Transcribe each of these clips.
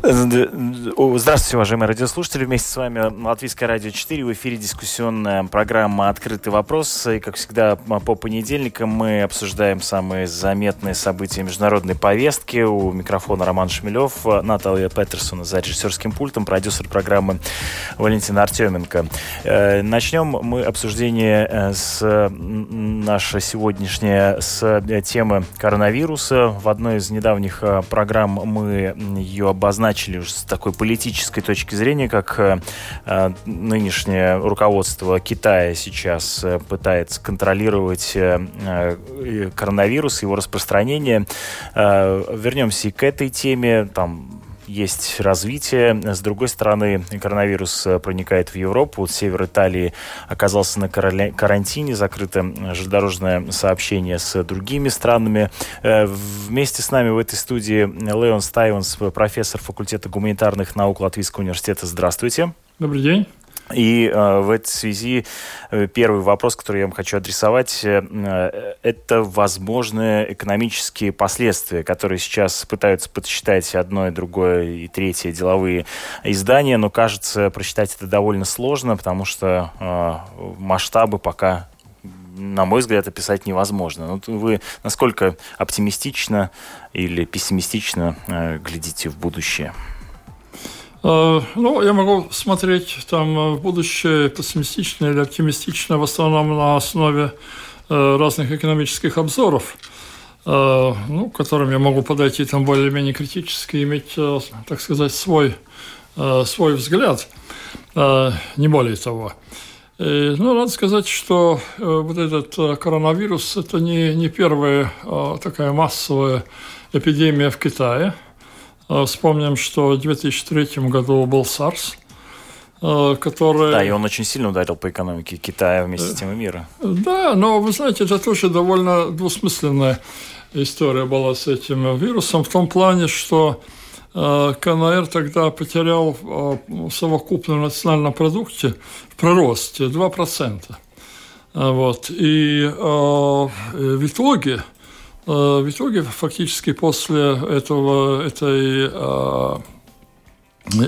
Здравствуйте, уважаемые радиослушатели. Вместе с вами Латвийское радио 4. В эфире дискуссионная программа «Открытый вопрос». И, как всегда, по понедельникам мы обсуждаем самые заметные события международной повестки. У микрофона Роман Шмелев, Наталья Петерсон за режиссерским пультом, продюсер программы Валентина Артеменко. Э, начнем мы обсуждение э, с наше сегодняшнее с темы коронавируса. В одной из недавних э, программ мы ее обозначили обозначили уже с такой политической точки зрения, как э, э, нынешнее руководство Китая сейчас э, пытается контролировать коронавирус, его распространение. Вернемся и к этой теме. Там есть развитие. С другой стороны, коронавирус э, проникает в Европу. Вот север Италии оказался на карантине, закрыто железнодорожное сообщение с другими странами. Э, вместе с нами в этой студии Леон Стайванс, профессор факультета гуманитарных наук Латвийского университета. Здравствуйте. Добрый день. И э, в этой связи э, первый вопрос, который я вам хочу адресовать, э, э, это возможные экономические последствия, которые сейчас пытаются подсчитать одно и другое и третье деловые издания, но кажется, просчитать это довольно сложно, потому что э, масштабы пока на мой взгляд, описать невозможно. Ну, вы насколько оптимистично или пессимистично э, глядите в будущее? Э, ну, я могу смотреть там э, в будущее пессимистично или оптимистично в основном на основе э, разных экономических обзоров, ну, к которым я могу подойти там более-менее критически, иметь, так сказать, свой, свой взгляд, не более того. И, ну, надо сказать, что вот этот коронавирус – это не, не первая такая массовая эпидемия в Китае – а, вспомним, что в 2003 году был SARS, а, который... Да, и он очень сильно ударил по экономике Китая вместе с тем и мира. Да, но вы знаете, это тоже довольно двусмысленная история была с этим вирусом в том плане, что а, КНР тогда потерял в совокупном национальном продукте в проросте 2%. Вот. И в итоге в итоге, фактически после этого, этой э,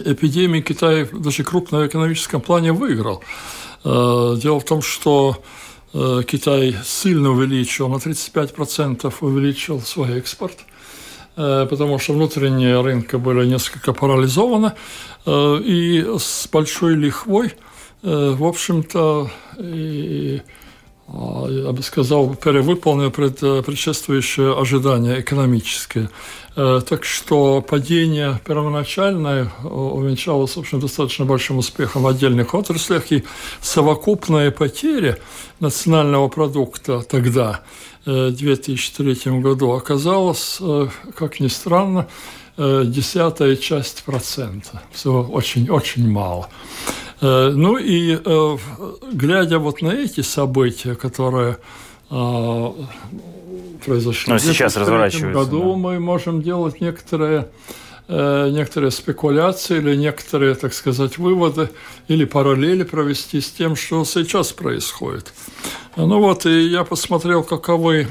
эпидемии Китай даже крупно в экономическом плане выиграл. Э, дело в том, что Китай сильно увеличил, на 35% увеличил свой экспорт, потому что внутренние рынки были несколько парализованы, и с большой лихвой, в общем-то, и я бы сказал, перевыполнил э, предшествующие ожидания экономические. Э, так что падение первоначальное э, увенчалось, в общем, достаточно большим успехом в отдельных отраслях, и совокупная потеря национального продукта тогда, в 2003 году, оказалась, как ни странно, десятая часть процента. Всего очень-очень мало. Э, ну и э, глядя вот на эти события, которые э, произошли Но сейчас в этом году, да. мы можем делать некоторые некоторые спекуляции или некоторые, так сказать, выводы или параллели провести с тем, что сейчас происходит. Ну вот, и я посмотрел, каковы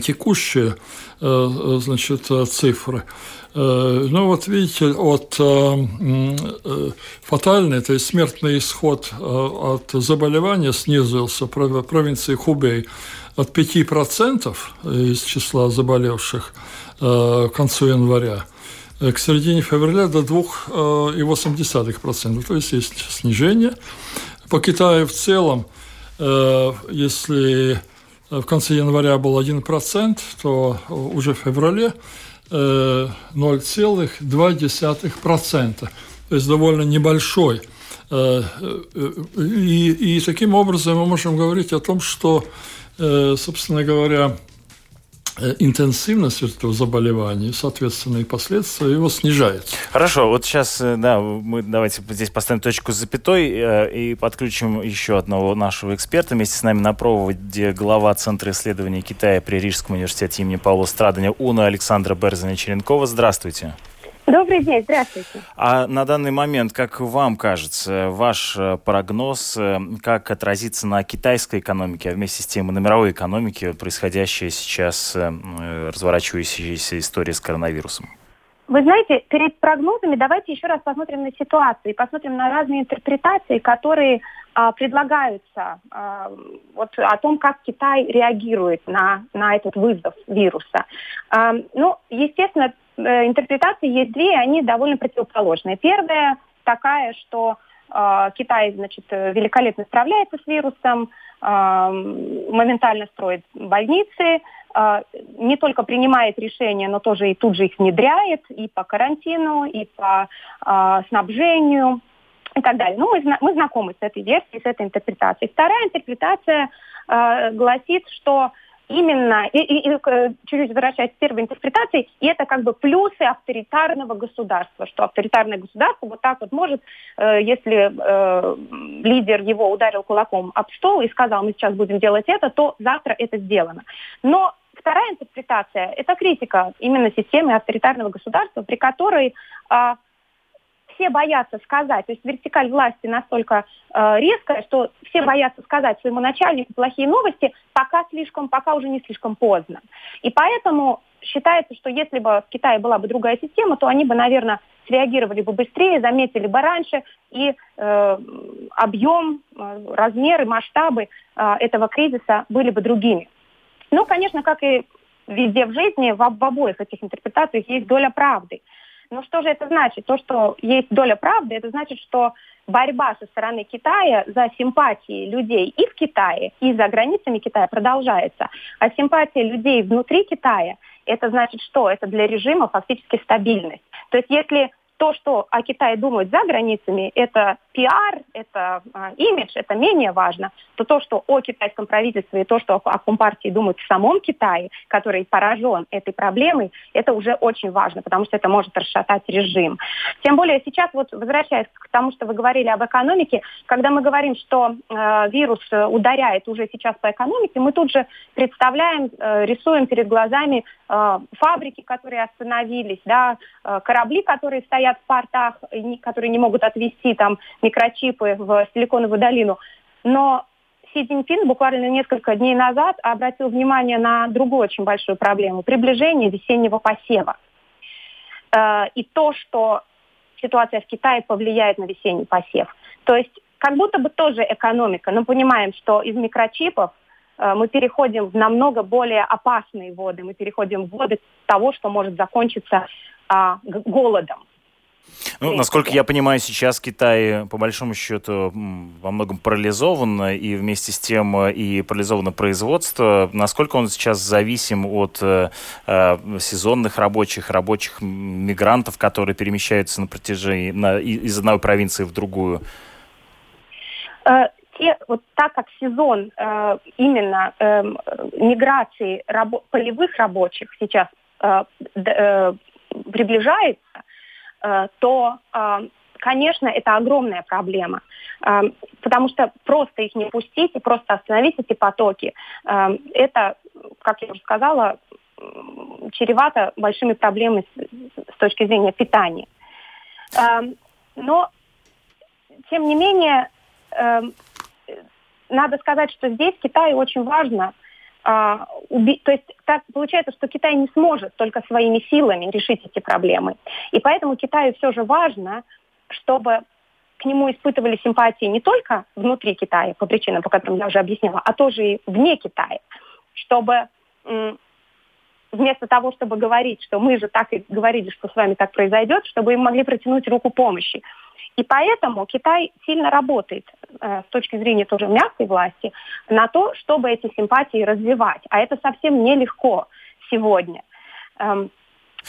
текущие значит, цифры. Э, ну вот видите, от э, э, фатальный, то есть смертный исход от заболевания снизился в провинции Хубей от 5% из числа заболевших к концу января к середине февраля до 2,8%. То есть есть снижение. По Китаю в целом, если в конце января был 1%, то уже в феврале 0,2%. То есть довольно небольшой. Э, э, и, и таким образом мы можем говорить о том, что, э, собственно говоря, Э, интенсивность этого заболевания, соответственно, и последствия его снижается. Хорошо, вот сейчас, э, да, мы давайте здесь поставим точку с запятой э, и подключим еще одного нашего эксперта. Вместе с нами на проводе глава Центра исследований Китая при Рижском университете имени Павла Страдания УНА Александра Берзина-Черенкова. Здравствуйте. Добрый день, здравствуйте. А на данный момент, как вам кажется, ваш э, прогноз, э, как отразится на китайской экономике, а вместе с тем и на мировой экономике происходящая сейчас э, разворачивающаяся история с коронавирусом? Вы знаете, перед прогнозами давайте еще раз посмотрим на ситуацию и посмотрим на разные интерпретации, которые а, предлагаются а, вот о том, как Китай реагирует на, на этот вызов вируса. А, ну, естественно, интерпретации есть две, и они довольно противоположные. Первая такая, что э, Китай, значит, великолепно справляется с вирусом, э, моментально строит больницы, э, не только принимает решения, но тоже и тут же их внедряет и по карантину, и по э, снабжению и так далее. Ну, мы, мы знакомы с этой версией, с этой интерпретацией. Вторая интерпретация э, гласит, что именно, и, и, и чуть-чуть возвращаясь к первой интерпретации, и это как бы плюсы авторитарного государства, что авторитарное государство вот так вот может, э, если э, лидер его ударил кулаком об стол и сказал, мы сейчас будем делать это, то завтра это сделано. Но вторая интерпретация – это критика именно системы авторитарного государства, при которой э, все боятся сказать, то есть вертикаль власти настолько э, резкая, что все боятся сказать своему начальнику плохие новости, пока слишком, пока уже не слишком поздно. И поэтому считается, что если бы в Китае была бы другая система, то они бы, наверное, среагировали бы быстрее, заметили бы раньше, и э, объем, э, размеры, масштабы э, этого кризиса были бы другими. Ну, конечно, как и везде в жизни, в, в обоих этих интерпретациях есть доля правды. Но что же это значит? То, что есть доля правды, это значит, что борьба со стороны Китая за симпатии людей и в Китае, и за границами Китая продолжается. А симпатия людей внутри Китая, это значит что? Это для режима фактически стабильность. То есть если то, что о Китае думают за границами, это пиар, это э, имидж, это менее важно, то то, что о китайском правительстве и то, что о, о Компартии думают в самом Китае, который поражен этой проблемой, это уже очень важно, потому что это может расшатать режим. Тем более сейчас, вот возвращаясь к тому, что вы говорили об экономике, когда мы говорим, что э, вирус ударяет уже сейчас по экономике, мы тут же представляем, э, рисуем перед глазами э, фабрики, которые остановились, да, э, корабли, которые стоят в портах, которые не могут отвезти там микрочипы в Силиконовую долину. Но Си Цзиньпин буквально несколько дней назад обратил внимание на другую очень большую проблему – приближение весеннего посева. Э, и то, что ситуация в Китае повлияет на весенний посев. То есть как будто бы тоже экономика, но понимаем, что из микрочипов э, мы переходим в намного более опасные воды, мы переходим в воды того, что может закончиться а, голодом. Ну, насколько я понимаю, сейчас Китай, по большому счету, во многом парализован, и вместе с тем э, и парализовано производство. Насколько он сейчас зависим от э, э сезонных рабочих, рабочих мигрантов, которые перемещаются на протяжении на, из одной провинции в другую? Э, те, вот так как сезон э, именно э, миграции рабо- полевых рабочих сейчас э, э, приближается, то, э, конечно, это огромная проблема, э, потому что просто их не пустить и просто остановить эти потоки, это, как я уже сказала, чревато большими проблемами с, точки зрения питания. Но, тем не менее, надо сказать, что здесь Китаю очень важно – а, уби... То есть так получается, что Китай не сможет только своими силами решить эти проблемы. И поэтому Китаю все же важно, чтобы к нему испытывали симпатии не только внутри Китая, по причинам, по которым я уже объяснила, а тоже и вне Китая, чтобы вместо того, чтобы говорить, что мы же так и говорили, что с вами так произойдет, чтобы им могли протянуть руку помощи. И поэтому Китай сильно работает э, с точки зрения тоже мягкой власти на то, чтобы эти симпатии развивать. А это совсем нелегко сегодня. Эм,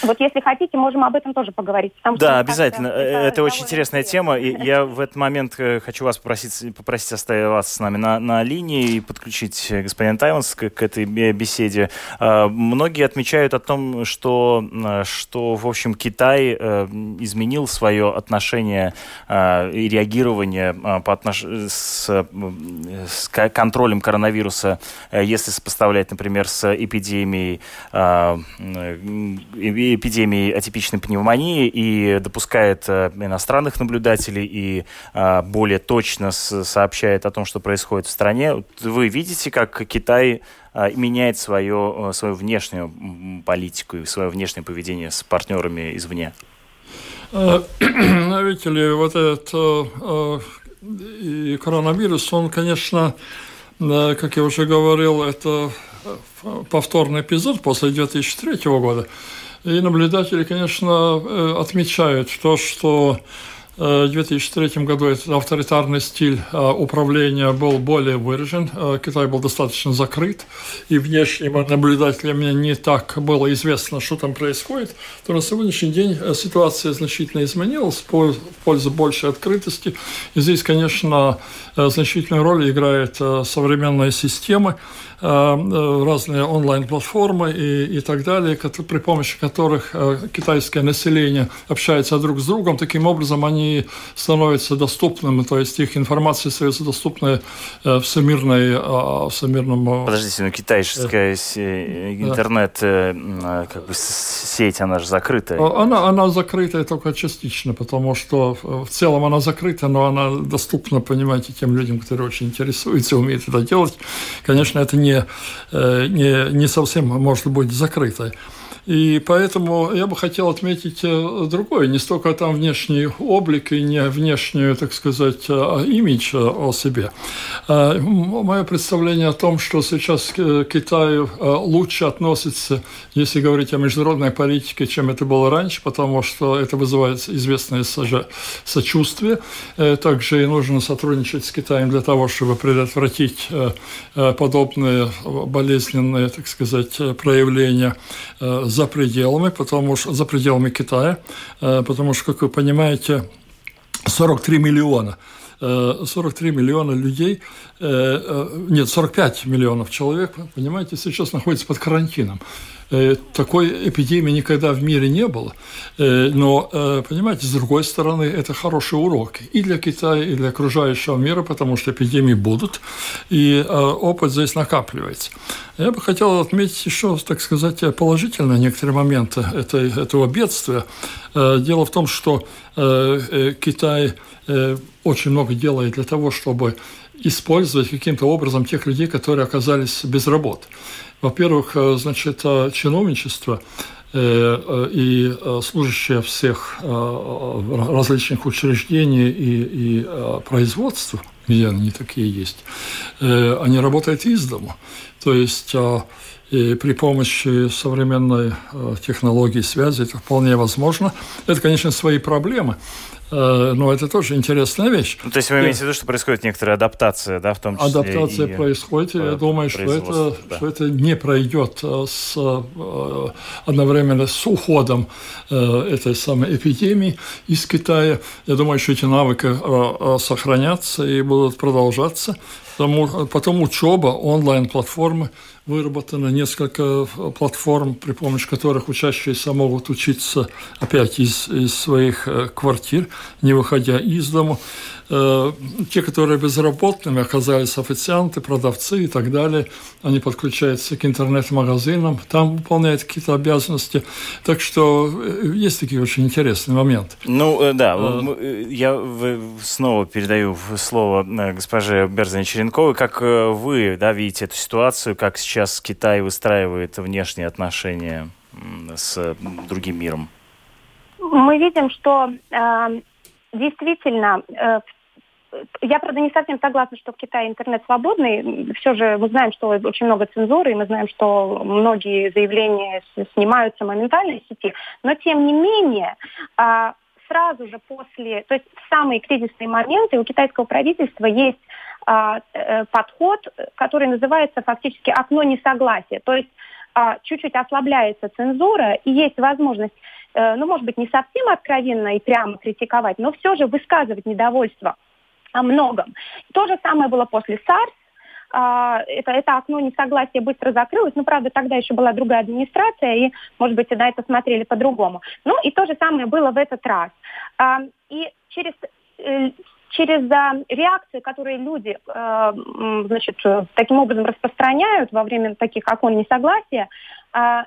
Вот если хотите, можем об этом тоже поговорить. Потому да, что, обязательно. Это, это очень интересная тема. И я в этот момент э, хочу вас попросить, попросить оставаться с нами на, на линии и подключить господина Тайманс к, к этой беседе. А, многие отмечают о том, что, что в общем, Китай э, изменил свое отношение а, и реагирование а, по отнош... с, с контролем коронавируса, э, если сопоставлять, например, с эпидемией эпидемии атипичной пневмонии и допускает э, иностранных наблюдателей и э, более точно сообщает о том, что происходит в стране. Вы видите, как Китай э, меняет свое, свою внешнюю политику и свое внешнее поведение с партнерами извне? Видите ли, вот этот и коронавирус, он, конечно, как я уже говорил, это повторный эпизод после 2003 года. И наблюдатели, конечно, э, отмечают то, что 2003 году этот авторитарный стиль а, управления был более выражен. А, Китай был достаточно закрыт, и внешним наблюдателям не так было известно, что там происходит, то на сегодняшний день э, ситуация значительно изменилась в пользу большей открытости. И здесь, конечно, э, значительную роль играет э, современная система, разные онлайн-платформы и, и так далее, при помощи которых китайское население общается друг с другом. Таким образом, они становятся доступными, то есть их информация становится доступной э, всемирной, а, всемирном... Э, Подождите, ну китайская э, интернет, как бы сеть, она же закрытая. Она, она закрытая только частично, потому что в целом она закрыта, но она доступна, понимаете, тем людям, которые очень интересуются, умеют это делать. Конечно, это не, не, не совсем может быть закрытой. И поэтому я бы хотел отметить э, другое, не столько там внешний облик и не внешнюю, так сказать, э, имидж э, о себе. А, мое представление о том, что сейчас Китай лучше относится, если говорить о международной политике, чем это было раньше, потому что это вызывает известное сочувствие. Также и нужно сотрудничать с Китаем для того, чтобы предотвратить подобные болезненные, так сказать, проявления за пределами, потому что за пределами Китая, э, потому что, как вы понимаете, 43 миллиона 43 э, миллиона людей, э, нет, 45 миллионов человек, понимаете, сейчас находятся под карантином. Э, такой эпидемии никогда в мире не было. Э, но, э, понимаете, с другой стороны, это хороший урок и для Китая, и для окружающего мира, потому что эпидемии будут, и опыт здесь накапливается. Я бы хотел отметить еще, так сказать, положительные некоторые моменты этого бедствия. Дело в том, что Китай очень много делает для того, чтобы использовать каким-то образом тех людей, которые оказались без работы. Во-первых, э, значит, э, чиновничество э, и служащие всех различных учреждений и, и производств, где они такие есть, они работают из дома. То есть и при помощи современной технологии связи это вполне возможно. Это, конечно, свои проблемы. Э, но это тоже интересная вещь. Ну, то есть вы имеете в виду, что происходит некоторая адаптация, да, в том числе? Адаптация и происходит. Я думаю, что это, да. что это не пройдет э, с, э, одновременно с уходом этой самой эпидемии из Китая. Я думаю, что эти навыки сохранятся и будут продолжаться. Потом учеба, онлайн-платформы – выработано несколько э, платформ, при помощи которых учащиеся могут учиться опять из, из своих э, квартир, не выходя из дома. Э, те, которые безработными, оказались официанты, продавцы и так далее, они подключаются к интернет-магазинам, там выполняют какие-то обязанности. Так что есть такие очень интересные моменты. Ну, да, я снова передаю слово госпоже Берзане Черенковой. Как вы да, видите эту ситуацию, как сейчас Китай выстраивает внешние отношения с другим миром? Мы видим, что э, действительно э, я, правда, не совсем согласна, что в Китае интернет свободный. Все же мы знаем, что очень много цензуры, и мы знаем, что многие заявления снимаются моментально из сети. Но, тем не менее, а, сразу же после, то есть в самые кризисные моменты у китайского правительства есть а, э, подход, который называется фактически окно несогласия. То есть чуть-чуть ослабляется цензура и есть возможность, ну, может быть, не совсем откровенно и прямо критиковать, но все же высказывать недовольство о многом. То же самое было после а, это, это окно несогласия быстро закрылось. Ну, правда, тогда еще была другая администрация, и, может быть, на это смотрели по-другому. Ну, и то же самое было в этот раз. А, и через э, через реакции, которые люди э, значит, таким образом распространяют во время таких окон несогласия, а,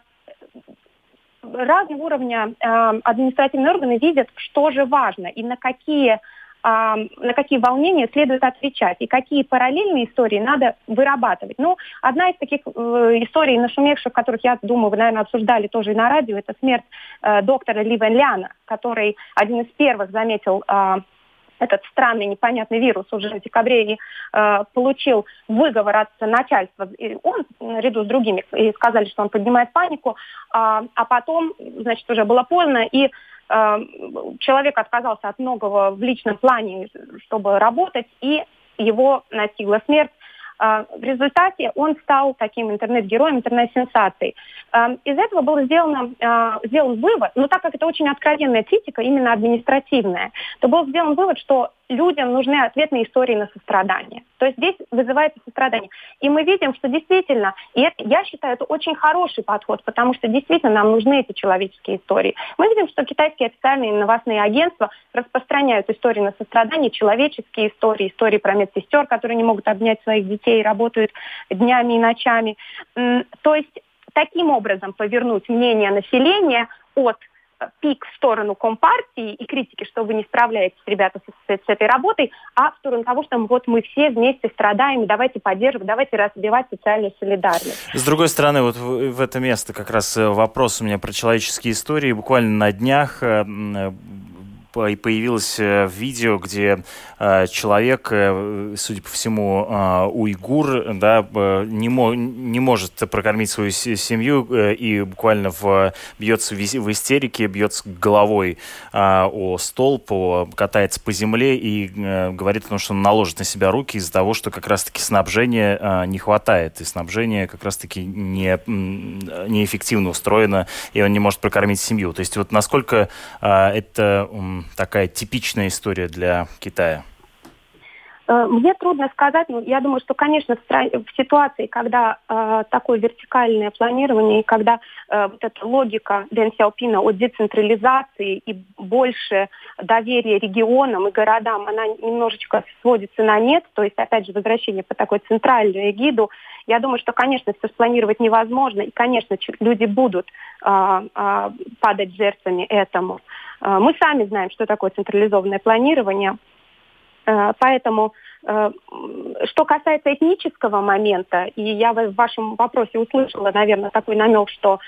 разного уровня административные органы видят, что же важно и на какие на какие волнения следует отвечать и какие параллельные истории надо вырабатывать. Ну, одна из таких э, историй, нашумевших, которых, я думаю, вы, наверное, обсуждали тоже и на радио, это смерть э, доктора Ли Ляна, который один из первых заметил э, этот странный непонятный вирус уже в декабре и э, получил выговор от начальства. И он, наряду с другими, и сказали, что он поднимает панику, э, а потом, значит, уже было поздно, и человек отказался от многого в личном плане, чтобы работать, и его настигла смерть. Э, в результате он стал таким интернет-героем, интернет-сенсацией. Э, из этого был сделан, сделан вывод, но так как это очень откровенная критика, именно административная, то был сделан вывод, что людям нужны ответные истории на сострадание. То есть здесь вызывается сострадание. И мы видим, что действительно, и это, я считаю, это очень хороший подход, потому что действительно нам нужны эти человеческие истории. Мы видим, что китайские официальные новостные агентства распространяют истории на сострадание, человеческие истории, истории про медсестер, которые не могут обнять своих детей, работают днями и ночами. То есть таким образом повернуть мнение населения от пик в сторону Компартии и критики, что вы не справляетесь, ребята, с, с, с этой работой, а в сторону того, что вот мы все вместе страдаем, давайте поддерживать, давайте разбивать социальную солидарность. С другой стороны, вот в, в это место как раз э, вопрос у меня про человеческие истории. Буквально на днях э, появилось э, видео, где человек, э, судя по всему, уйгур, да, не, мо не может прокормить свою семью и буквально в, бьется в истерике, бьется головой о столб, катается по земле и говорит о том, что он наложит на себя руки из-за того, что как раз-таки снабжения не хватает, и снабжение как раз-таки не, неэффективно устроено, и он не может прокормить семью. То есть вот насколько это такая типичная история для Китая? Э, мне трудно сказать, но я думаю, что, конечно, в, ситуации, когда э, такое вертикальное планирование, и когда э, вот эта логика Дэн Сяопина о децентрализации и больше доверия регионам и городам, она немножечко сводится на нет, то есть, опять же, возвращение по такой центральную эгиду, я думаю, что, конечно, все спланировать невозможно, и, конечно, люди будут э, э, падать жертвами этому. Э, мы сами знаем, что такое централизованное планирование, поэтому э, что касается этнического момента, и я в вашем вопросе услышала, наверное, такой намек, что,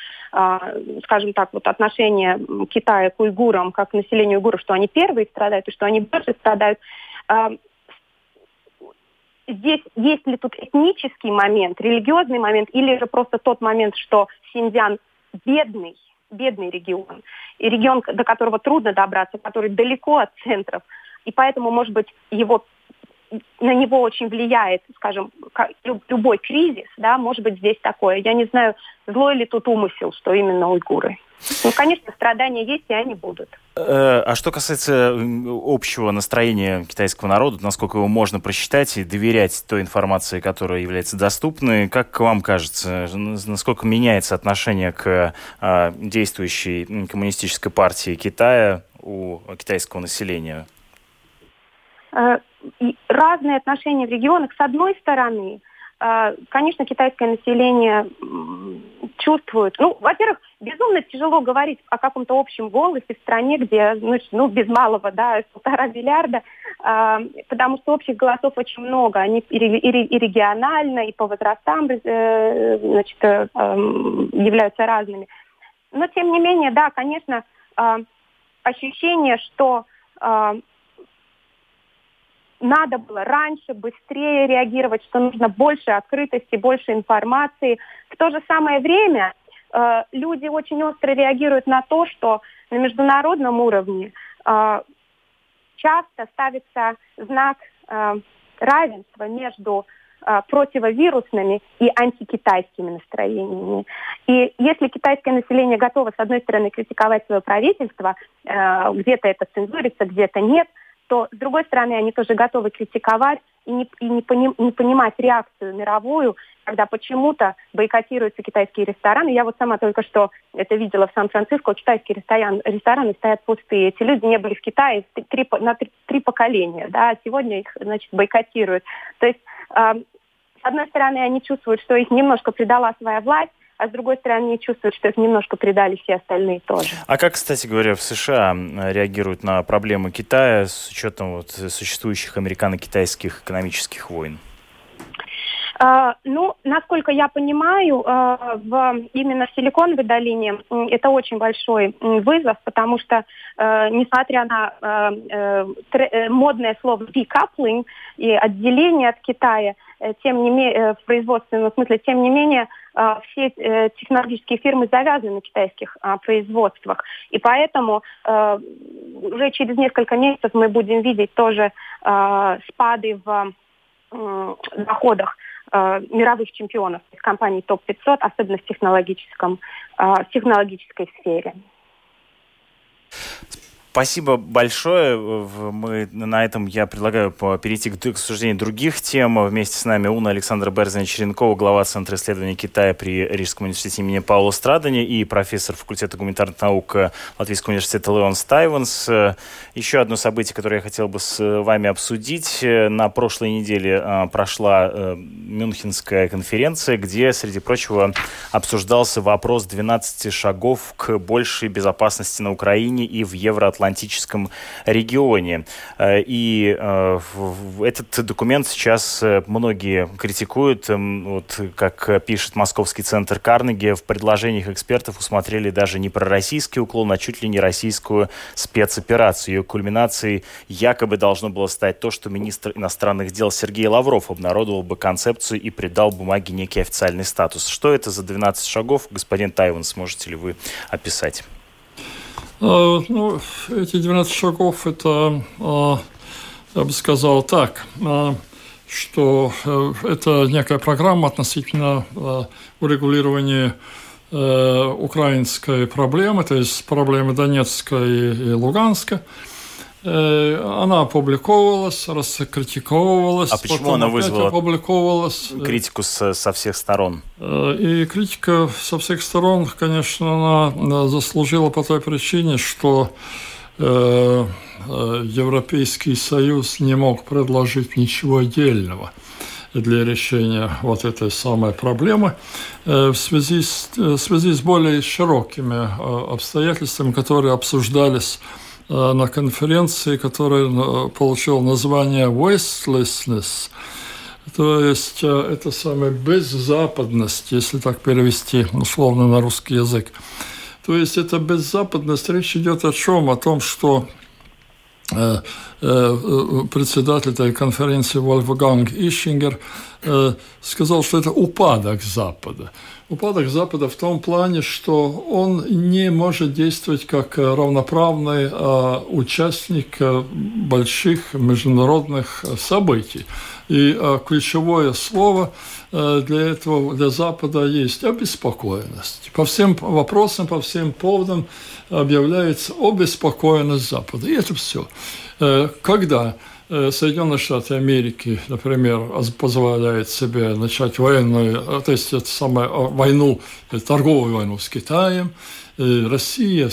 скажем так, вот отношение Китая к уйгурам, как к населению уйгуров, что они первые страдают и что они больше страдают. Здесь есть ли тут этнический момент, религиозный момент, или же просто тот момент, что Синьцзян бедный, бедный регион, и регион, до которого трудно добраться, который далеко от центров, и поэтому, может быть, его на него очень влияет, скажем, любой кризис, да, может быть здесь такое. Я не знаю, злой ли тут умысел, что именно уйгуры. Ну, конечно, страдания есть, и они будут. Э, а что касается общего настроения китайского народа, насколько его можно просчитать и доверять той информации, которая является доступной, как вам кажется, насколько меняется отношение к а, действующей коммунистической партии Китая у китайского населения? Э, разные отношения в регионах. С одной стороны, э, конечно, китайское население чувствует, ну, во-первых, безумно тяжело говорить о каком-то общем голосе в стране, где, ну, ну без малого, да, полтора миллиарда, э, потому что общих голосов очень много, они и, и, и регионально, и по возрастам, значит, эм, являются разными. Но, тем не менее, да, конечно, ощущение, что надо было раньше, быстрее реагировать, что нужно больше открытости, больше информации. В то же самое время э, люди очень остро реагируют на то, что на международном уровне э, часто ставится знак э, равенства между а, противовирусными и антикитайскими настроениями. И если китайское население готово, с одной стороны, критиковать свое правительство, э, где-то это цензурится, где-то нет, то, с другой стороны, они тоже готовы критиковать и не, и не, поним, не понимать реакцию мировую, когда почему-то бойкотируются китайские рестораны. Я вот сама только что это видела в Сан-Франциско, китайские ресторан, рестораны стоят пустые. Эти люди не были в Китае три, на три, три поколения, да, а сегодня их, значит, бойкотируют. То есть э, с одной стороны, они чувствуют, что их немножко предала своя власть, а с другой стороны, они чувствуют, что их немножко предали все остальные тоже. А как, кстати говоря, в США реагируют на проблемы Китая с учетом вот существующих американо-китайских экономических войн? Uh, ну, насколько я понимаю, uh, в, именно в Силиконовой долине это очень большой вызов, потому что, uh, несмотря на э, модное слово decoupling и отделение от Китая, Э, тем не менее, э, в производственном смысле, тем не менее, э, все технологические фирмы завязаны на китайских а, производствах. И поэтому уже через несколько месяцев мы будем видеть тоже спады в доходах мировых чемпионов из компаний ТОП-500, особенно в, технологическом, в технологической сфере. Спасибо большое. Мы на этом я предлагаю перейти к обсуждению других тем. Вместе с нами Уна Александра Берзина Черенкова, глава Центра исследований Китая при Рижском университете имени Паула Страдани и профессор факультета гуманитарных наук Латвийского университета Леон Стайвенс. Еще одно событие, которое я хотел бы с вами обсудить. На прошлой неделе прошла э, Мюнхенская конференция, где, среди прочего, обсуждался вопрос 12 шагов к большей безопасности на Украине и в Евроатлантике Атлантическом регионе. Э, и э, этот документ сейчас э, многие критикуют. Эм, вот, как пишет Московский центр Карнеги, в предложениях экспертов усмотрели даже не пророссийский уклон, а чуть ли не российскую спецоперацию. Ее кульминацией якобы должно было стать то, что министр иностранных дел Сергей Лавров обнародовал бы концепцию и придал бумаге некий официальный статус. Что это за 12 шагов, господин Тайван, сможете ли вы описать? А, ну, эти 12 шагов – это, а, я бы сказал так, а, что э, это некая программа относительно урегулирования э, украинской проблемы, то есть проблемы Донецка и Луганска – она опубликовывалась, раскритиковывалась. А почему она вызвала опубликовывалась. критику со, со всех сторон? Э, и критика со всех сторон, конечно, она заслужила по той причине, что э, Европейский Союз не мог предложить ничего отдельного для решения вот этой самой проблемы в связи с, в связи с более широкими обстоятельствами, которые обсуждались Э, на конференции, которая э, получила название «Wastelessness», то есть э, это самая беззападность, если так перевести условно на русский язык. То есть это беззападность, речь идет о чем? О том, что председатель этой конференции Вольфганг Ишингер сказал, что это упадок Запада. Упадок Запада в том плане, что он не может действовать как равноправный а, участник больших международных событий. И ключевое слово для этого, для Запада есть обеспокоенность. По всем вопросам, по всем поводам объявляется обеспокоенность Запада. И это все. Когда Э, Соединенные Штаты Америки, например, позволяют себе начать военную, э, то есть это самое, э, войну, торговую войну с Китаем, и Россия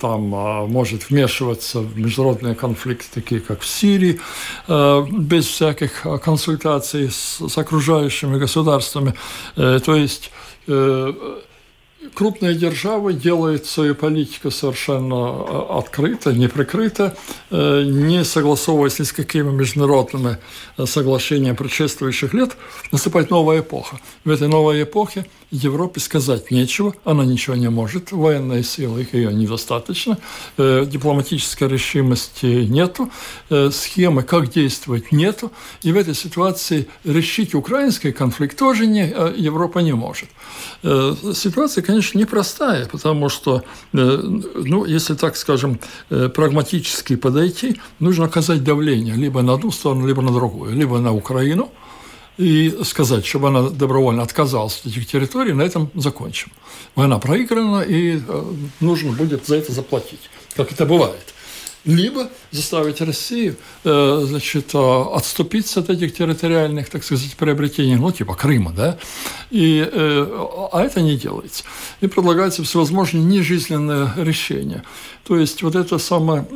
там может вмешиваться в международные конфликты, такие как в Сирии, без всяких консультаций с, с окружающими государствами. То есть крупные державы делают свою политику совершенно э, открыто, не прикрыто, э, не согласовываясь ни с какими международными э, соглашениями предшествующих лет, наступает новая эпоха. В этой новой эпохе Европе сказать нечего, она ничего не может, военные силы ее недостаточно, дипломатической решимости нету, схемы, как действовать нету, и в этой ситуации решить украинский конфликт тоже не, Европа не может. Ситуация, конечно, конечно, непростая, потому что, э, ну, если так скажем, э, прагматически подойти, нужно оказать давление либо на одну сторону, либо на другую, либо на Украину, и сказать, чтобы она добровольно отказалась от этих территорий, на этом закончим. Война проиграна, и э, нужно будет за это заплатить, как это бывает либо заставить Россию э, значит, э, отступиться от этих территориальных, так сказать, приобретений, ну, типа Крыма, да, и, а это не делается. И предлагается всевозможные нежизненные решения. То есть вот это самое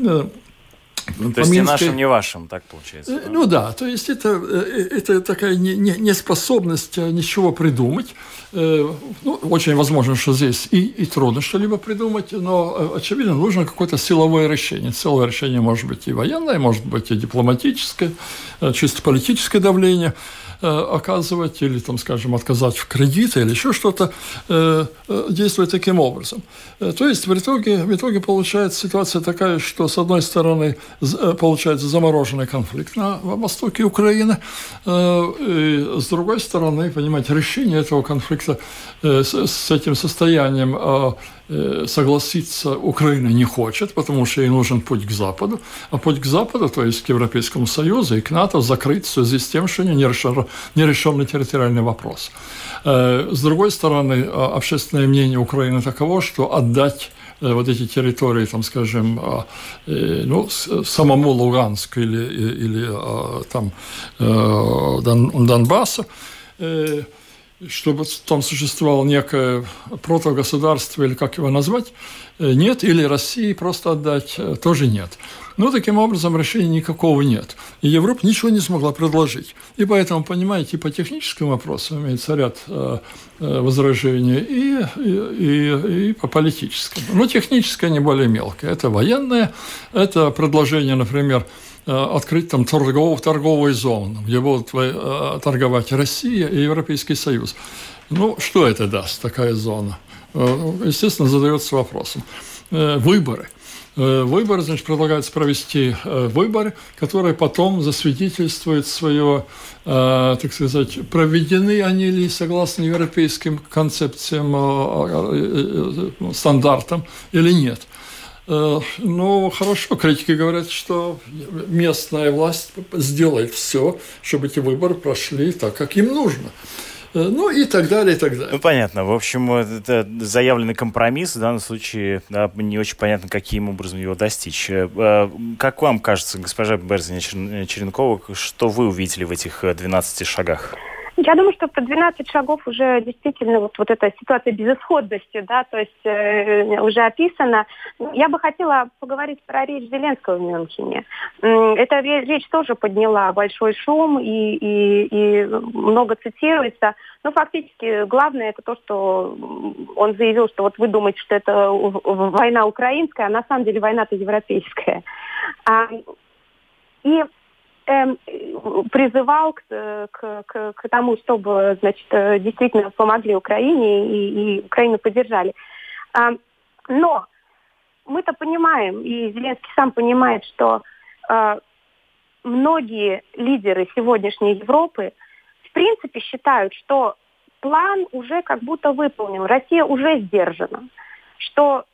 ну, то есть Минской... не нашим, не вашим, так получается. Да? Ну да, то есть это, э, это такая неспособность не, не ничего придумать. Э, ну, очень возможно, что здесь и, и трудно что-либо придумать, но, э, очевидно, нужно какое-то силовое решение. Целое решение может быть и военное, может быть и дипломатическое, чисто политическое давление. Э, оказывать или, там, скажем, отказать в кредиты или еще что-то, э, э, действовать таким образом. То есть в итоге, в итоге получается ситуация такая, что с одной стороны получается замороженный конфликт на востоке Украины, и с другой стороны, понимаете, решение этого конфликта с этим состоянием Э, согласиться Украина не хочет, потому что ей нужен путь к Западу, а путь к Западу, то есть к Европейскому Союзу и к НАТО, закрыт в связи с тем, что нерешенный, нерешенный территориальный вопрос. Э, с другой стороны, а, общественное мнение Украины таково, что отдать э, вот эти территории, там, скажем, а, ну, самому Луганску или, или а, там Донбассу, чтобы там существовало некое протогосударство, или как его назвать, э, нет, или России просто отдать, э, тоже нет. Но таким образом решения никакого нет. И Европа ничего не смогла предложить. И поэтому, понимаете, по техническим вопросам имеется ряд э, возражений, и, и, и, и по политическим. Но техническое не более мелкое. Это военное, это предложение, например, Э, открыть там торгов, торговую зону, где будут э, торговать Россия и Европейский Союз. Ну, что это даст, такая зона? Э, естественно, задается вопросом. Выборы. Выборы, значит, предлагается провести выборы, которые потом засвидетельствуют свое, так сказать, проведены они ли согласно европейским концепциям, стандартам или нет. Э, ну, хорошо, критики говорят, что местная власть сделает все, чтобы эти выборы прошли так, как им нужно. Э, ну и так далее, и так далее. Ну, понятно. В общем, это заявленный компромисс. В данном случае да, не очень понятно, каким образом его достичь. Э, как вам кажется, госпожа Берзина Черенкова, что вы увидели в этих 12 шагах? Я думаю, что про 12 шагов уже действительно вот, вот эта ситуация безысходности, да, то есть э, уже описана. Я бы хотела поговорить про речь Зеленского в Мюнхене. Эта речь тоже подняла большой шум и, и, и много цитируется. Но фактически главное это то, что он заявил, что вот вы думаете, что это война украинская, а на самом деле война-то европейская. А, и призывал к, к, к, к тому, чтобы значит, э, действительно помогли Украине и, и Украину поддержали. А, но мы-то понимаем, и Зеленский сам понимает, что а, многие лидеры сегодняшней Европы в принципе считают, что план уже как будто выполнен, Россия уже сдержана, что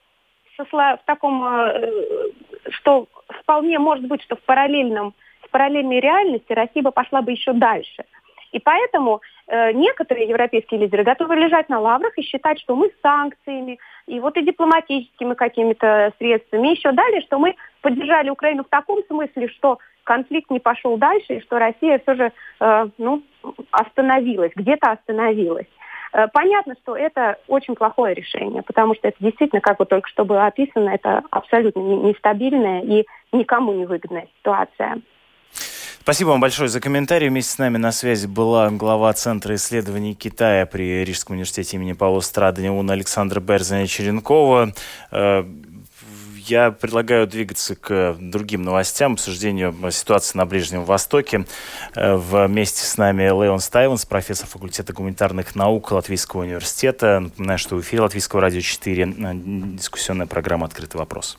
в таком, э, что вполне может быть, что в параллельном параллельной реальности Россия бы пошла бы еще дальше. И поэтому э, некоторые европейские лидеры готовы лежать на лаврах и считать, что мы санкциями и вот и дипломатическими какими-то средствами, еще далее, что мы поддержали Украину в таком смысле, что конфликт не пошел дальше, и что Россия все же э, ну, остановилась, где-то остановилась. Э, понятно, что это очень плохое решение, потому что это действительно, как вот только что было описано, это абсолютно нестабильная и никому не выгодная ситуация. Спасибо вам большое за комментарий. Вместе с нами на связи была глава Центра исследований Китая при Рижском университете имени Павла Страдания Александра Берзина Черенкова. Э, я предлагаю двигаться к другим новостям, обсуждению ситуации на Ближнем Востоке. Э, вместе с нами Леон Стайленс, профессор факультета гуманитарных наук Латвийского университета. Напоминаю, что в эфире Латвийского радио 4 э, дискуссионная программа «Открытый вопрос».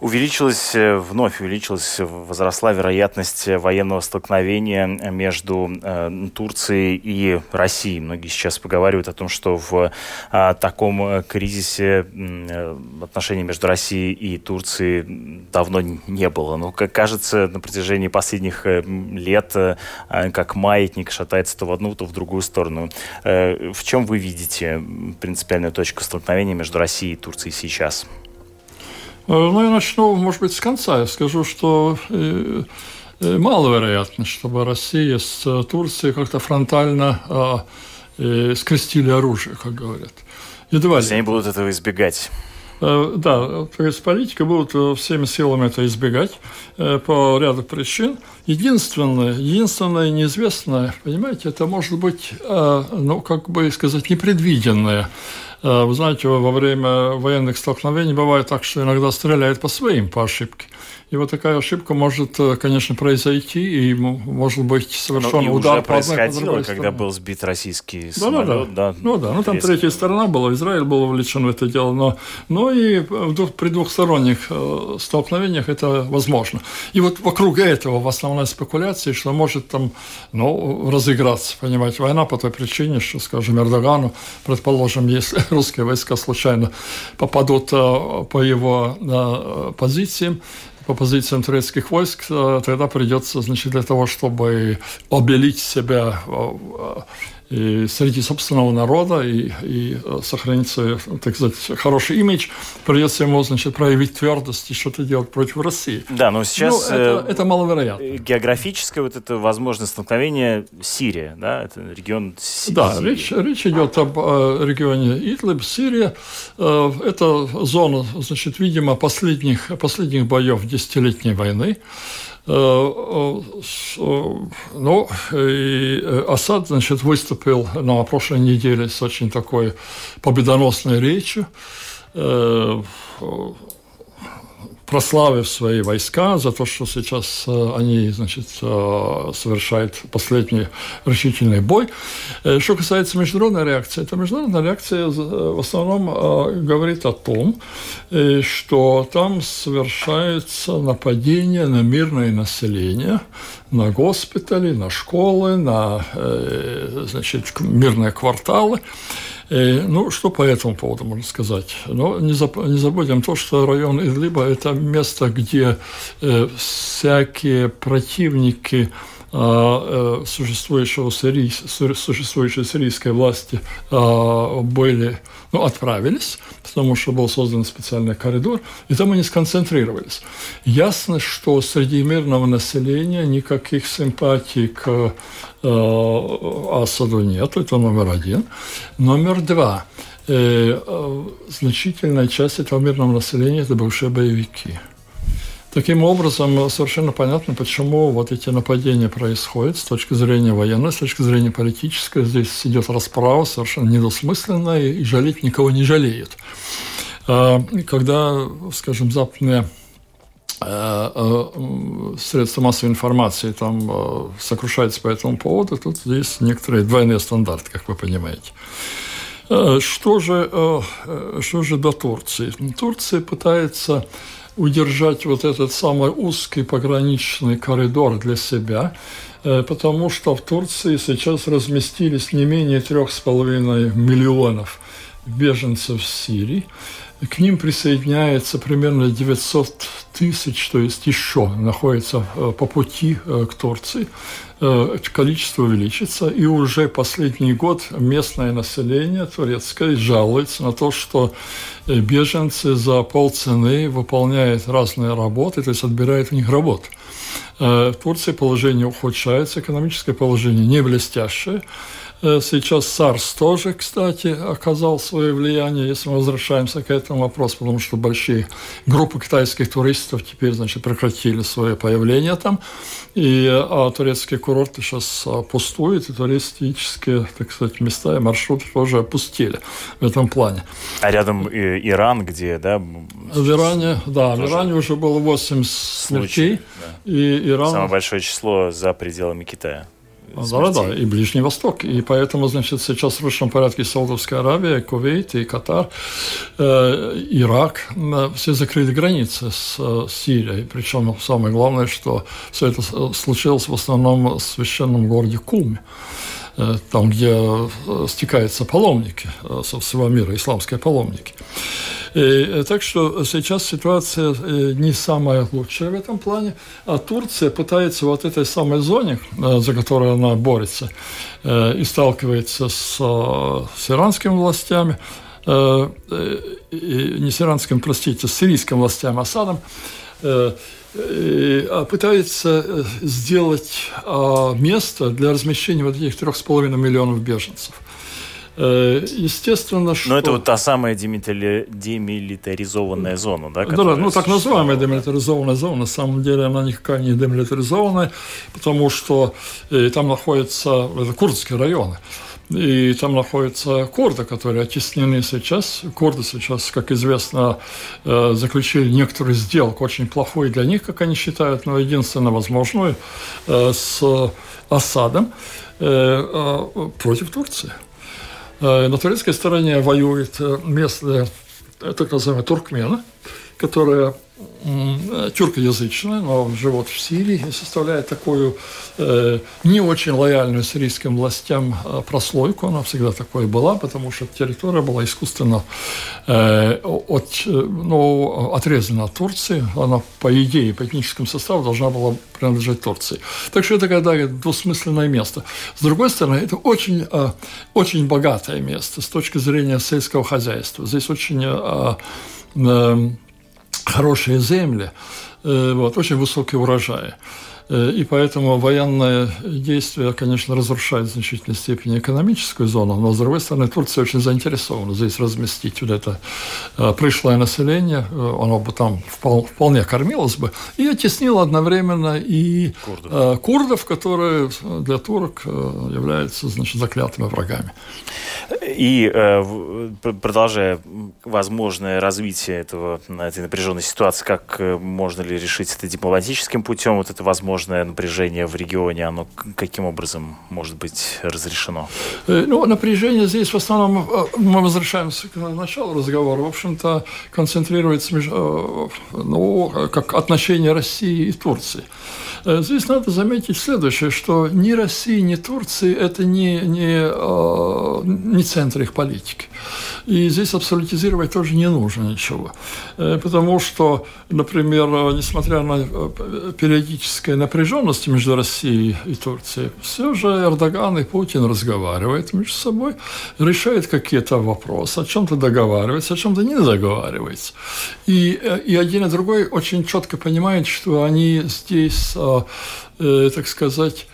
Увеличилась, э, вновь увеличилась, возросла вероятность военного столкновения между э, Турцией и Россией. Многие сейчас поговаривают о том, что в э, таком э, кризисе э, отношений между Россией и Турцией давно не было. Но, как кажется, на протяжении последних э, лет э, как маятник шатается то в одну, то в другую сторону. Э, в чем вы видите принципиальную точку столкновения между Россией и Турцией сейчас? Э, ну, я начну, может быть, с конца. Я скажу, что э, э, маловероятно, чтобы Россия с Турцией как-то фронтально скрестили оружие, как говорят. Едва ли. Они будут этого избегать. Да, то есть политика будут всеми силами это избегать по ряду причин. Единственное, единственное неизвестное, понимаете, это может быть, ну, как бы сказать, непредвиденное. Э, вы знаете, во время военных столкновений бывает так, что иногда стреляют по своим, по ошибке. И вот такая ошибка может, э, конечно, произойти, и может быть совершен ну, удар уже по происходило, по когда стороне. был сбит российский да, самолет. Да, да. Ну да, ну там третья сторона была, Израиль был вовлечен в это дело, но, но и при двухсторонних э, столкновениях это возможно. И вот вокруг этого в основной спекуляции, что может там ну, разыграться, понимаете, война по той причине, что, скажем, Эрдогану, предположим, если русские войска случайно попадут э, по его позициям, по позициям турецких войск, э, тогда придется, значит, для того, чтобы обелить себя э, и среди собственного народа и, и э, сохранить свой, так сказать, хороший имидж, придется ему, значит, проявить твердость и что-то делать против России. Да, но сейчас... Ну, это, это маловероятно. Географическое вот это возможное столкновение Сирия, да, это регион Сирии. Да, речь, речь идет об регионе Идлиб, Сирия. Это зона, значит, видимо, последних, последних боев десятилетней войны. Э, э, ну, и э, Асад, значит, выступил на прошлой неделе с очень такой победоносной речью прославив свои войска за то, что сейчас э, они значит, э, совершают последний решительный бой. Э, что касается международной реакции, то международная реакция в основном говорит о том, что там совершается нападение на мирное население, на госпитали, на школы, на значит, мирные кварталы. И, ну, что по этому поводу можно сказать? Ну, не, заб, не забудем то, что район Идлиба – это место, где э, всякие противники э, существующего сирий, существующей сирийской власти э, были, ну, отправились, потому что был создан специальный коридор, и там они сконцентрировались. Ясно, что среди мирного населения никаких симпатий к Э, Асаду нет, это номер один. Номер два. Э, э, значительная часть этого мирного населения – это бывшие боевики. Таким образом, совершенно понятно, почему вот эти нападения происходят с точки зрения военной, с точки зрения политической. Здесь идет расправа совершенно недосмысленная, и жалеть никого не жалеет. Когда, скажем, западные Э, э, средства массовой информации там э, сокрушаются по этому поводу, тут есть некоторые двойные стандарты, как вы понимаете. Что же, что же до Турции? Турция пытается удержать вот этот самый узкий пограничный коридор для себя, потому что в Турции сейчас разместились не менее трех с половиной миллионов беженцев в Сирии. К ним присоединяется примерно 900 тысяч, то есть еще находится э, по пути э, к Турции. Э, количество увеличится, и уже последний год местное население турецкое жалуется на то, что беженцы за полцены выполняют разные работы, то есть отбирают у них работу. В Турции положение ухудшается, экономическое положение не блестящее. Э, сейчас САРС тоже, кстати, оказал свое влияние, если мы возвращаемся к этому вопросу, потому что большие группы китайских туристов теперь, значит, прекратили свое появление там, и а турецкие курорты сейчас а, пустуют, и туристические, так сказать, места и маршруты тоже опустили в этом плане. А рядом Иран, где, да? В Иране, да, в Иране уже было 8 смертей, да. и Иран... Самое большое число за пределами Китая Да, да, и Ближний Восток. И поэтому, значит, сейчас в срочном порядке Саудовская Аравия, Кувейт и Катар, э, Ирак, э, все закрыли границы с э, Сирией. Причем самое главное, что все это случилось в основном в священном городе Куме. Э, там, где э, стекаются паломники э, со всего мира, исламские паломники. И, так что сейчас ситуация не самая лучшая в этом плане, а Турция пытается вот этой самой зоне, за которую она борется, и сталкивается с, с иранскими властями, не с иранским, простите, с сирийскими властями Асадом, пытается э, сделать а, место для размещения вот этих трех с половиной миллионов беженцев. Э, естественно, что... Но это вот та самая демилитаризованная зона, да? Да, ну так называемая демилитаризованная зона. На самом деле она никакая не демилитаризованная, потому что э, там находятся это курдские районы. И там находятся курды, которые оттеснены сейчас. Курды сейчас, как известно, э, заключили некоторую сделку, очень плохую для них, как они считают, но единственно возможную, э, с Асадом э, против Турции. На турецкой стороне воюют местные, так называемые туркмены, которые тюркоязычная, но живут в Сирии и составляет такую э, не очень лояльную сирийским властям э, прослойку. Она всегда такой была, потому что территория была искусственно э, от, э, ну, отрезана от Турции. Она, по идее, по этническому составу должна была принадлежать Турции. Так что это когда двусмысленное место. С другой стороны, это очень, э, очень богатое место с точки зрения сельского хозяйства. Здесь очень э, э, хорошие земли, э, вот, очень высокие урожаи. Э, и поэтому военное действие, конечно, разрушает в значительной степени экономическую зону, но, с другой стороны, Турция очень заинтересована здесь разместить вот это э, пришлое население, оно бы там вполне кормилось бы, и оттеснило одновременно и курдов, курдов которые для турок являются, значит, заклятыми врагами. И продолжая возможное развитие этого, этой напряженной ситуации, как можно ли решить это дипломатическим путем, вот это возможно возможное напряжение в регионе, оно каким образом может быть разрешено? Э, ну, напряжение здесь в основном, э, мы возвращаемся к началу разговора, в общем-то, концентрируется э, ну, как отношения России и Турции. Здесь надо заметить следующее, что ни России, ни Турции – это не, не, не центр их политики. И здесь абсолютизировать тоже не нужно ничего. Потому что, например, несмотря на периодическое напряженности между Россией и Турцией, все же Эрдоган и Путин разговаривают между собой, решают какие-то вопросы, о чем-то договариваются, о чем-то не договариваются. И, э, и один и другой очень четко понимают, что они здесь, э, так сказать,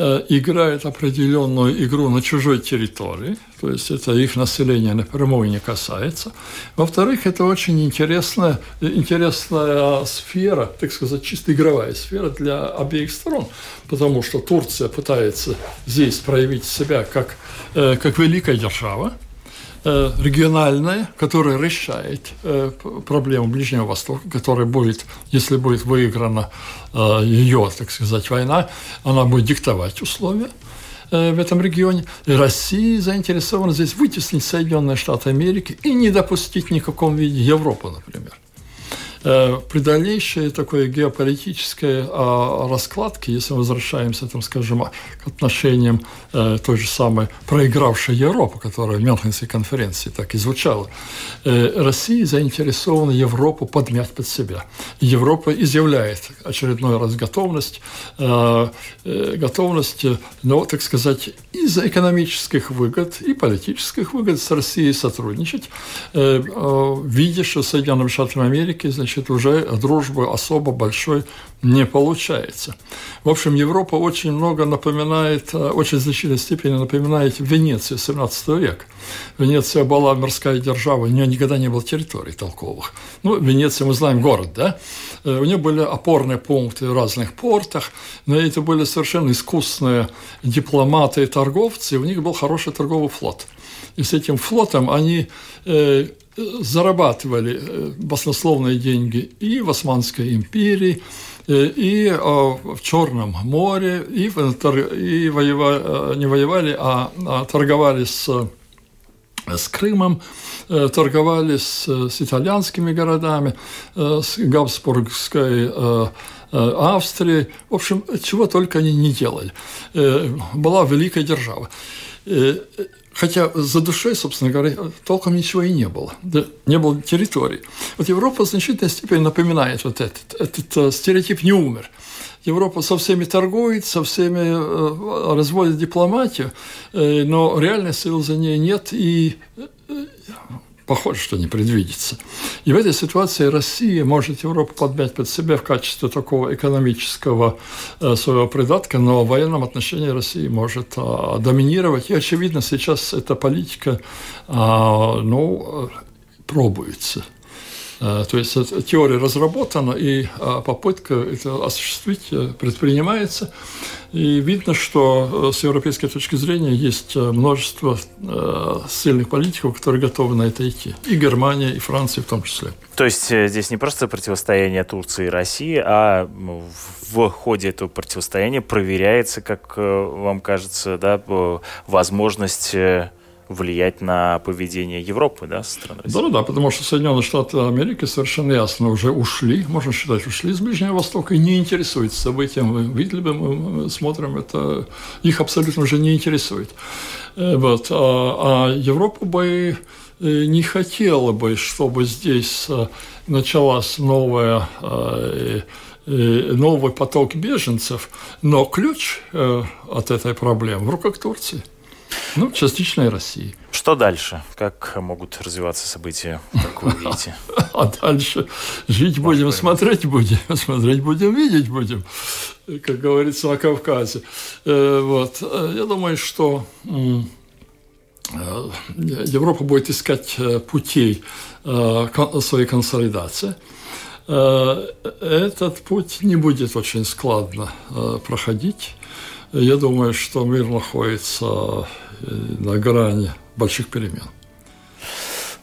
Э, играет определенную игру на чужой территории, то есть это их население напрямую не касается. Во-вторых, это очень интересная, интересная сфера, так сказать, чисто игровая сфера для обеих сторон, потому что Турция пытается здесь проявить себя как, э, как великая держава, Э, региональная, которая решает э, проблему Ближнего Востока, которая будет, если будет выиграна э, ее, так сказать, война, она будет диктовать условия в этом регионе. И Россия заинтересована здесь вытеснить Соединенные Штаты Америки и не допустить в никаком виде Европу, например. Э, при дальнейшей такой геополитической а, раскладке, если мы возвращаемся, там, скажем, к отношениям э, той же самой проигравшей Европы, которая в Мюнхенской конференции так и звучала, э, Россия заинтересована Европу подмять под себя. Европа изъявляет очередной раз готовность, готовность, ну, так сказать, из-за экономических выгод и политических выгод с Россией сотрудничать, видя, что Соединенные Штаты Америки, значит, значит, уже дружбы особо большой не получается. В общем, Европа очень много напоминает, э, очень значительной степени напоминает Венецию 17 века. Венеция была морская держава, у нее никогда не было территорий толковых. Ну, Венеция, мы знаем, город, да? Э, у нее были опорные пункты в разных портах, но это были совершенно искусные дипломаты и торговцы, и у них был хороший торговый флот. И с этим флотом они э, зарабатывали э, баснословные деньги и в Османской империи, и в Черном море, и, и воевали, не воевали, а, а торговали с с Крымом, торговали с, с итальянскими городами, с Габсбургской Австрией. В общем, чего только они не делали. Была великая держава. Хотя за душой, собственно говоря, толком ничего и не было. Не было территории. Вот Европа в значительной степени напоминает вот этот. Этот э, стереотип не умер. Европа со всеми торгует, со всеми э, разводит дипломатию, э, но реальной силы за ней нет, и похоже, что не предвидится. И в этой ситуации Россия может Европу подмять под себя в качестве такого экономического э, своего придатка, но в военном отношении Россия может а, доминировать. И, очевидно, сейчас эта политика а, ну, пробуется. Э, то есть теория разработана, и а, попытка это осуществить э, предпринимается. И видно, что э, с европейской точки зрения есть множество сильных политиков, которые готовы на это идти. И Германия, и Франция в том числе. То есть здесь не просто противостояние Турции и России, а в ходе этого противостояния проверяется, как вам кажется, да, возможность влиять на поведение Европы, да, со стороны России? Да, да, потому что Соединенные Штаты Америки совершенно ясно уже ушли, можно считать, ушли из Ближнего Востока и не интересуются событием. Вы видели бы, мы смотрим, это их абсолютно уже не интересует. Э, вот. А, а Европа бы э, не хотела бы, чтобы здесь э, началась новая новый поток беженцев, но ключ от этой проблемы в руках Турции. Ну, частичная Россия. Что дальше? Как могут развиваться события, как вы видите? А дальше жить будем, смотреть будем, смотреть будем, видеть будем, как говорится на Кавказе. Э, вот. Я думаю, что э, Европа будет искать э, путей своей консолидации. Этот путь не будет очень складно проходить. Я думаю, что мир находится э, на грани больших перемен.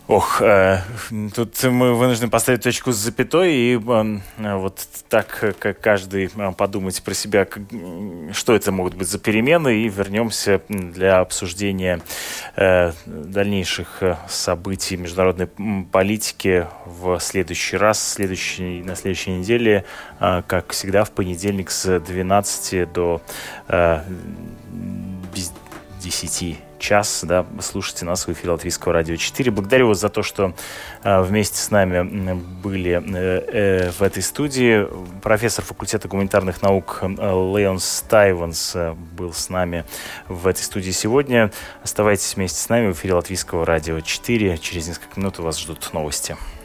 Ох, э, тут мы вынуждены поставить точку с запятой и э, вот так, как каждый э, подумать про себя, что это могут быть за перемены, и вернемся для обсуждения э, дальнейших э, событий международной политики в следующий раз, следующий, на следующей неделе, э, как всегда, в понедельник с 12 до э, 10 час, да, слушайте нас в эфире Латвийского радио 4. Благодарю вас за то, что э, вместе с нами были э, э, в этой студии. Профессор факультета гуманитарных наук Леон Стайванс был с нами в этой студии сегодня. Оставайтесь вместе с нами в эфире Латвийского радио 4. Через несколько минут у вас ждут новости.